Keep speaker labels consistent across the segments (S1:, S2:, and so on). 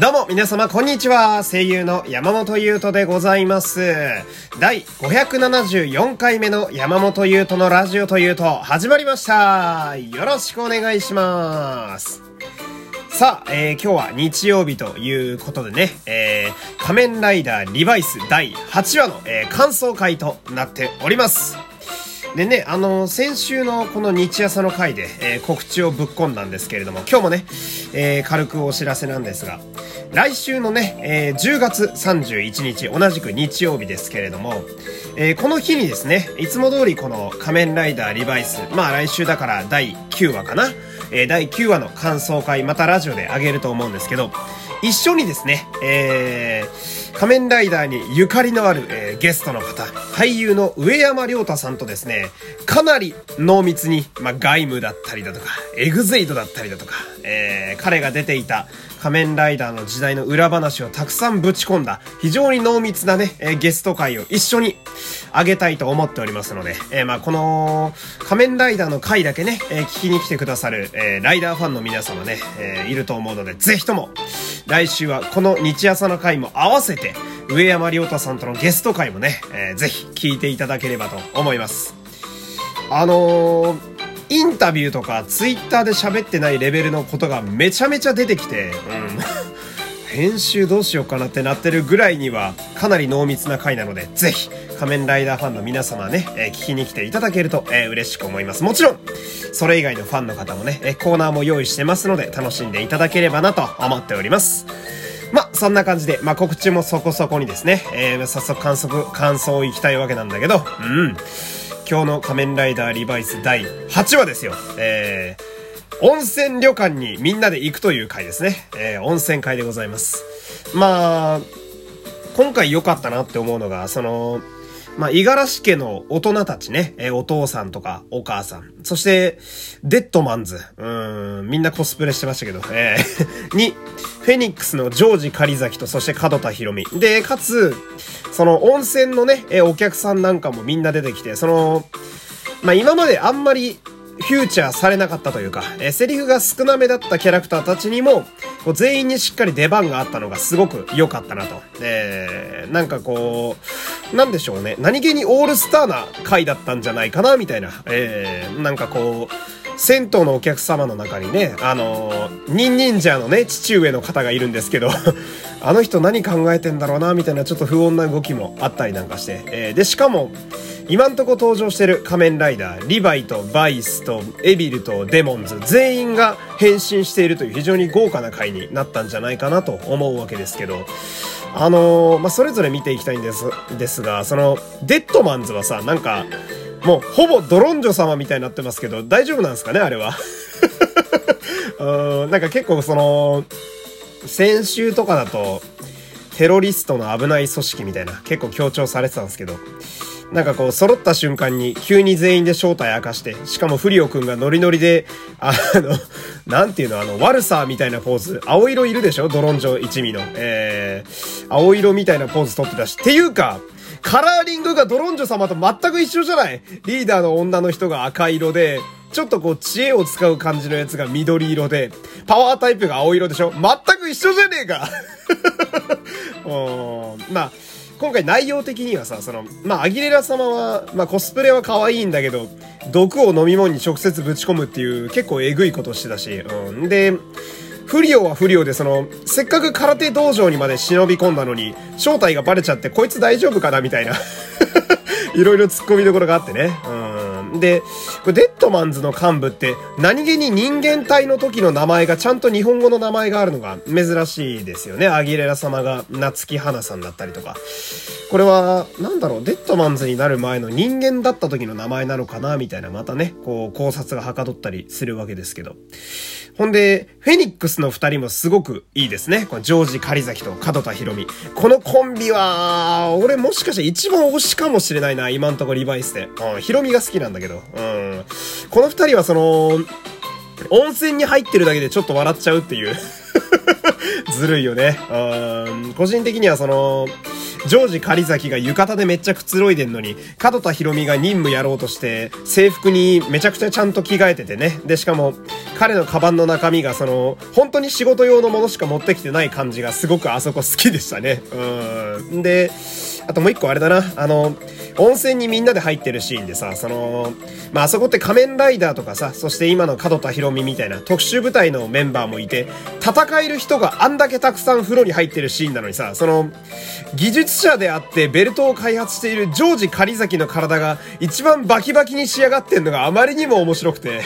S1: どうも皆様こんにちは。声優の山本優斗でございます。第574回目の山本優斗のラジオというと始まりました。よろしくお願いします。さあ、えー、今日は日曜日ということでね、えー、仮面ライダーリバイス第8話の、えー、感想会となっております。でね、あの、先週のこの日朝の回で、えー、告知をぶっ込んだんですけれども、今日もね、えー、軽くお知らせなんですが、来週のね、えー、10月31日、同じく日曜日ですけれども、えー、この日にですね、いつも通りこの仮面ライダーリバイス、まあ来週だから第9話かな、えー、第9話の感想会、またラジオであげると思うんですけど、一緒にですね、えー、仮面ライダーにゆかりのある、えー、ゲストの方、俳優の上山良太さんとですね、かなり濃密に、まあ、外務だったりだとか、エグゼイドだったりだとか、えー、彼が出ていた仮面ライダーの時代の裏話をたくさんぶち込んだ、非常に濃密なね、えゲスト会を一緒にあげたいと思っておりますので、えー、まあこの仮面ライダーの回だけね、えー、聞きに来てくださる、えー、ライダーファンの皆様ね、えいると思うので、ぜひとも、来週はこの日朝の回も合わせて、上山亮太さんとのゲスト回もね、えー、ぜひ聞いていただければと思います。あのーインタビューとかツイッターで喋ってないレベルのことがめちゃめちゃ出てきて、うん。編集どうしようかなってなってるぐらいにはかなり濃密な回なので、ぜひ仮面ライダーファンの皆様ね、えー、聞きに来ていただけると、えー、嬉しく思います。もちろん、それ以外のファンの方もね、えコーナーも用意してますので楽しんでいただければなと思っております。まそんな感じで、ま告知もそこそこにですね、えー、早速観測、感想をいきたいわけなんだけど、うん。今日の仮面ライダーリバイス第8話ですよ。えー、温泉旅館にみんなで行くという回ですね。えー、温泉会でございます。まあ、今回良かったなって思うのが、その、まあ、五十嵐家の大人たちね、えー、お父さんとかお母さん、そして、デッドマンズ、うん、みんなコスプレしてましたけど、えー に、フェニックスのジョージ狩崎と、そして門田博美。で、かつ、その温泉のね、えー、お客さんなんかもみんな出てきて、その、まあ、今まであんまりフューチャーされなかったというか、えー、セリフが少なめだったキャラクターたちにも、こう全員にしっかり出番があったのがすごく良かったなと。えー、なんかこう、なんでしょうね。何気にオールスターな回だったんじゃないかな、みたいな。えー、なんかこう、銭湯のお客様の中にね、あのー、ニンニンジャーのね、父上の方がいるんですけど あの人何考えてんだろうな、みたいなちょっと不穏な動きもあったりなんかして、えー、で、しかも、今んとこ登場してる仮面ライダー、リバイとバイスとエビルとデモンズ、全員が変身しているという非常に豪華な回になったんじゃないかなと思うわけですけど、あのー、まあ、それぞれ見ていきたいんです、ですが、その、デッドマンズはさ、なんか、もう、ほぼドロンジョ様みたいになってますけど、大丈夫なんですかね、あれは？うん、なんか結構その、先週とかだと、テロリストの危ない組織みたいな、結構強調されてたんですけど、なんかこう、揃った瞬間に急に全員で正体明かして、しかもフリオくんがノリノリで、あの、なんていうの、あの、悪さみたいなポーズ、青色いるでしょ？ドロンジョ一味の。えー、青色みたいなポーズ取ってたし。っていうか、カラーリングがドロンジョ様と全く一緒じゃない？リーダーの女の人が赤色で、ちょっとこう知恵を使う感じのやつが緑色で、パワータイプが青色でしょ？全く一緒じゃねえか！うん、まあ、今回内容的にはさ、その、まあ、アギレラ様は、まあ、コスプレは可愛いんだけど、毒を飲み物に直接ぶち込むっていう結構えぐいことしてたし、うん。で、不良は不良で、その、せっかく空手道場にまで忍び込んだのに、正体がバレちゃって、こいつ大丈夫かなみたいな いろいろ突っ込みどころがあってね。で、デッドマンズの幹部って何気に人間体の時の名前がちゃんと日本語の名前があるのが珍しいですよね。アギレラ様が夏木花さんだったりとか。これは、なんだろう、デッドマンズになる前の人間だった時の名前なのかなみたいな、またね、こう考察がはかどったりするわけですけど。ほんで、フェニックスの二人もすごくいいですね。このジョージ・狩崎と門田ヒロミ。このコンビは、俺もしかして一番推しかもしれないな、今んとこリバイスで。うん、ヒロミが好きなんだけど。けどうん。この二人はその、温泉に入ってるだけでちょっと笑っちゃうっていう ずるいよね。うん。個人的にはその、ジョージ狩崎が浴衣でめっちゃくつろいでんのに、角田博美が任務やろうとして、制服にめちゃくちゃちゃんと着替えててね。で、しかも、彼のカバンの中身がその、本当に仕事用のものしか持ってきてない感じがすごくあそこ好きでしたね。うん。で、あともう一個あれだな。あの、温泉にみんなで入ってるシーンでさ、その、まあ、あそこって仮面ライダーとかさ、そして今の角田博美みたいな特殊部隊のメンバーもいて、戦える人があんだけたくさん風呂に入ってるシーンなのにさ、その、技術者であってベルトを開発しているジョージ狩崎の体が一番バキバキに仕上がってんのがあまりにも面白くて。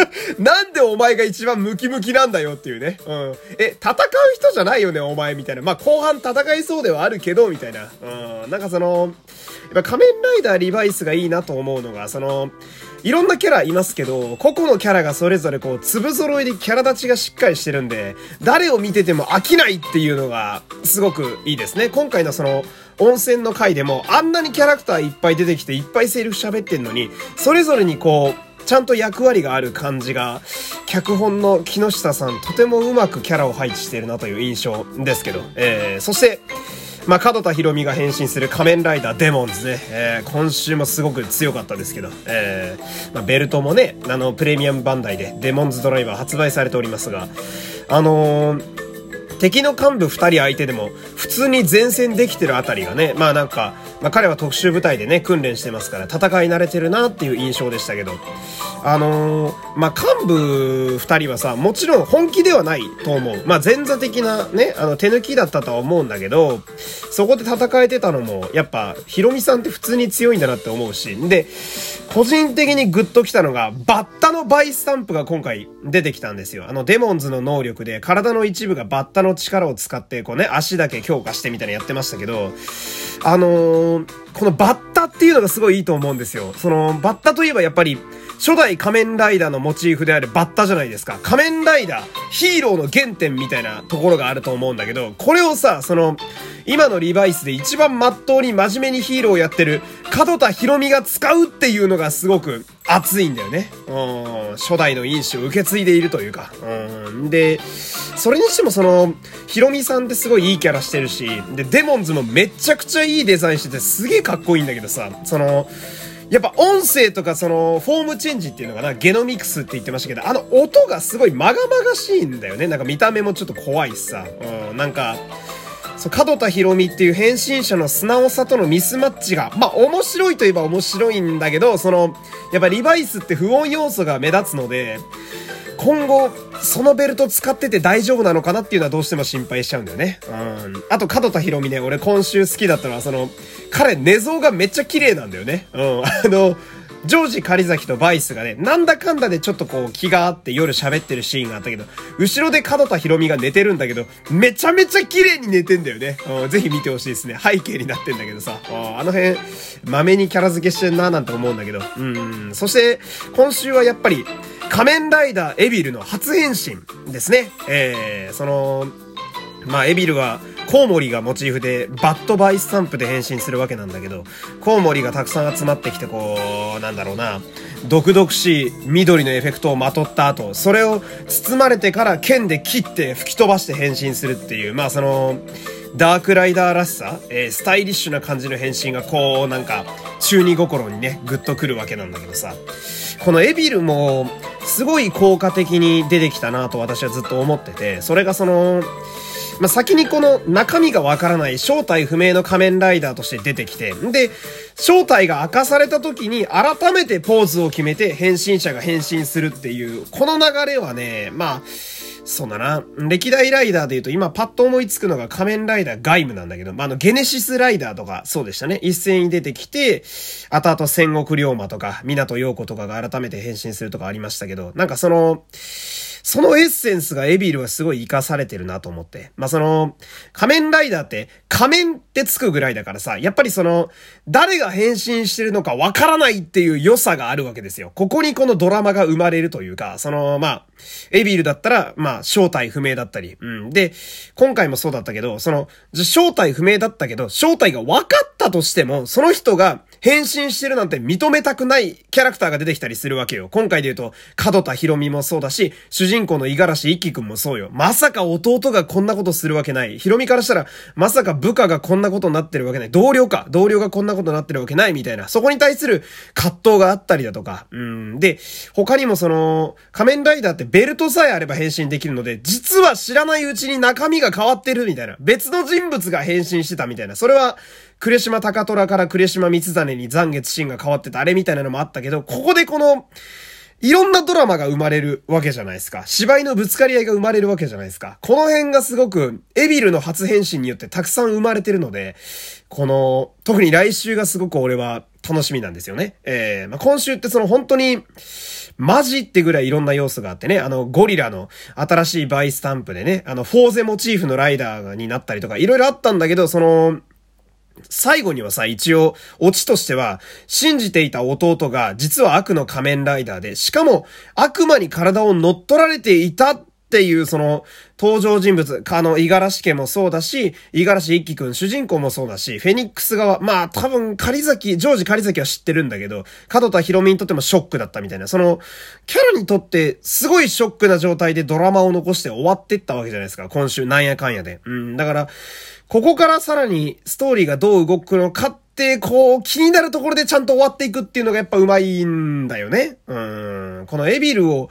S1: なんでお前が一番ムキムキなんだよっていうね。うん。え、戦う人じゃないよね、お前みたいな。まあ、後半戦いそうではあるけど、みたいな。うん。なんかその、やっぱ仮面ライダーリバイスがいいなと思うのが、その、いろんなキャラいますけど、個々のキャラがそれぞれこう、粒揃いでキャラ立ちがしっかりしてるんで、誰を見てても飽きないっていうのが、すごくいいですね。今回のその、温泉の回でも、あんなにキャラクターいっぱい出てきて、いっぱいセリフ喋ってんのに、それぞれにこう、ちゃんと役割がある感じが、脚本の木下さん、とてもうまくキャラを配置しているなという印象ですけど、えー、そして、まあ、角田博美が変身する仮面ライダーデモンズね、えー、今週もすごく強かったですけど、えー、まあ、ベルトもね、あの、プレミアムバンダイでデモンズドライバー発売されておりますが、あのー敵の幹部二人相手でも普通に前線できてるあたりがね、まあなんか、まあ彼は特殊部隊でね、訓練してますから戦い慣れてるなっていう印象でしたけど、あのー、まあ、幹部二人はさ、もちろん本気ではないと思う。まあ、前座的なね、あの、手抜きだったとは思うんだけど、そこで戦えてたのも、やっぱ、ヒロミさんって普通に強いんだなって思うし、で、個人的にグッときたのが、バッタのバイスタンプが今回出てきたんですよ。あの、デモンズの能力で、体の一部がバッタのの力を使って、こうね、足だけ強化してみたいなやってましたけど、あのー、このバッタっていうのがすごいいいと思うんですよ。その、バッタといえばやっぱり、初代仮面ライダーのモチーフであるバッタじゃないですか。仮面ライダー、ヒーローの原点みたいなところがあると思うんだけど、これをさ、その、今のリバイスで一番真っ当に真面目にヒーローをやってる、角田博美が使うっていうのがすごく熱いんだよね。うん、初代の因子を受け継いでいるというか。うん、で、それにしてもその、ヒロミさんってすごいいいキャラしてるし、で、デモンズもめちゃくちゃいいデザインしててすげえかっこいいんだけどさ、その、やっぱ音声とかそのフォームチェンジっていうのかな、ゲノミクスって言ってましたけど、あの音がすごいまがまがしいんだよね。なんか見た目もちょっと怖いしさ。うん、なんか、そう、角田博美っていう変身者の素直さとのミスマッチが、まあ面白いといえば面白いんだけど、その、やっぱリバイスって不穏要素が目立つので、今後、そのベルト使ってて大丈夫なのかなっていうのはどうしても心配しちゃうんだよね。うん。あと、角田博美ね、俺今週好きだったのは、その、彼、寝相がめっちゃ綺麗なんだよね。うん。あの、ジョージ・カリザキとバイスがね、なんだかんだでちょっとこう気があって夜喋ってるシーンがあったけど、後ろで角田博美が寝てるんだけど、めちゃめちゃ綺麗に寝てんだよね。ぜひ見てほしいですね。背景になってんだけどさ。あの辺、豆にキャラ付けしてんなーなんて思うんだけど。うん。そして、今週はやっぱり、仮面ライダーエビルの初変身ですね。えー、その、まあ、エビルは、コウモリがモチーフで、バットバイスタンプで変身するわけなんだけど、コウモリがたくさん集まってきて、こう、なんだろうな、毒々しい緑のエフェクトをまとった後、それを包まれてから剣で切って吹き飛ばして変身するっていう、まあその、ダークライダーらしさ、えー、スタイリッシュな感じの変身がこう、なんか、中二心にね、グッとくるわけなんだけどさ。このエビルも、すごい効果的に出てきたなと私はずっと思ってて、それがその、まあ、先にこの中身がわからない正体不明の仮面ライダーとして出てきて、で、正体が明かされた時に改めてポーズを決めて変身者が変身するっていう、この流れはね、まあ、そうだな。歴代ライダーで言うと今パッと思いつくのが仮面ライダーガイムなんだけど、まあ、あの、ゲネシスライダーとかそうでしたね。一斉に出てきて、後々戦国龍馬とか、港陽子とかが改めて変身するとかありましたけど、なんかその、そのエッセンスがエビルはすごい活かされてるなと思って。まあ、その、仮面ライダーって仮面ってつくぐらいだからさ、やっぱりその、誰が変身してるのかわからないっていう良さがあるわけですよ。ここにこのドラマが生まれるというか、その、まあ、エビルだったら、まあ、正体不明だったり、うん。で、今回もそうだったけど、その、正体不明だったけど、正体が分かったたとしても、その人が変身してるなんて認めたくないキャラクターが出てきたりするわけよ。今回で言うと、角田博美もそうだし、主人公の五十嵐一輝くんもそうよ。まさか弟がこんなことするわけない。博美からしたら、まさか部下がこんなことになってるわけない。同僚か。同僚がこんなことになってるわけないみたいな。そこに対する葛藤があったりだとか。うん。で、他にもその、仮面ライダーってベルトさえあれば変身できるので、実は知らないうちに中身が変わってるみたいな。別の人物が変身してたみたいな。それは、呉島高虎から呉島三実に残月シーンが変わってたあれみたいなのもあったけど、ここでこの、いろんなドラマが生まれるわけじゃないですか。芝居のぶつかり合いが生まれるわけじゃないですか。この辺がすごく、エビルの初変身によってたくさん生まれてるので、この、特に来週がすごく俺は楽しみなんですよね。えー、まあ、今週ってその本当に、マジってぐらいいろんな要素があってね、あの、ゴリラの新しいバイスタンプでね、あの、フォーゼモチーフのライダーになったりとか、いろいろあったんだけど、その、最後にはさ、一応、オチとしては、信じていた弟が実は悪の仮面ライダーで、しかも悪魔に体を乗っ取られていたっていう、その、登場人物、あの、五十嵐家もそうだし、五十嵐一輝くん、主人公もそうだし、フェニックス側、まあ、多分、仮崎、ジョージ仮崎は知ってるんだけど、角田博美にとってもショックだったみたいな、その、キャラにとって、すごいショックな状態でドラマを残して終わってったわけじゃないですか、今週、なんやかんやで。うん、だから、ここからさらにストーリーがどう動くのかって、こう、気になるところでちゃんと終わっていくっていうのがやっぱうまいんだよね。うん。このエビルを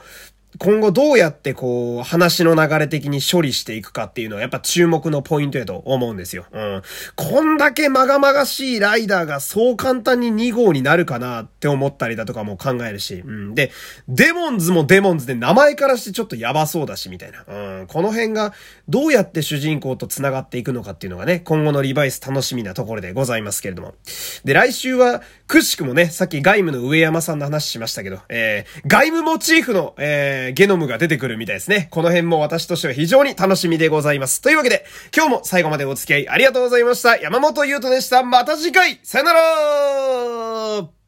S1: 今後どうやってこう、話の流れ的に処理していくかっていうのはやっぱ注目のポイントやと思うんですよ。うん。こんだけまがまがしいライダーがそう簡単に2号になるかなって思ったりだとかも考えるし。うん。で、デモンズもデモンズで名前からしてちょっとやばそうだしみたいな。うん。この辺がどうやって主人公と繋がっていくのかっていうのがね、今後のリバイス楽しみなところでございますけれども。で、来週は、くしくもね、さっき外務の上山さんの話しましたけど、えー、外務モチーフの、えー、ゲノムが出てくるみたいですね。この辺も私としては非常に楽しみでございます。というわけで、今日も最後までお付き合いありがとうございました。山本優斗でした。また次回さよなら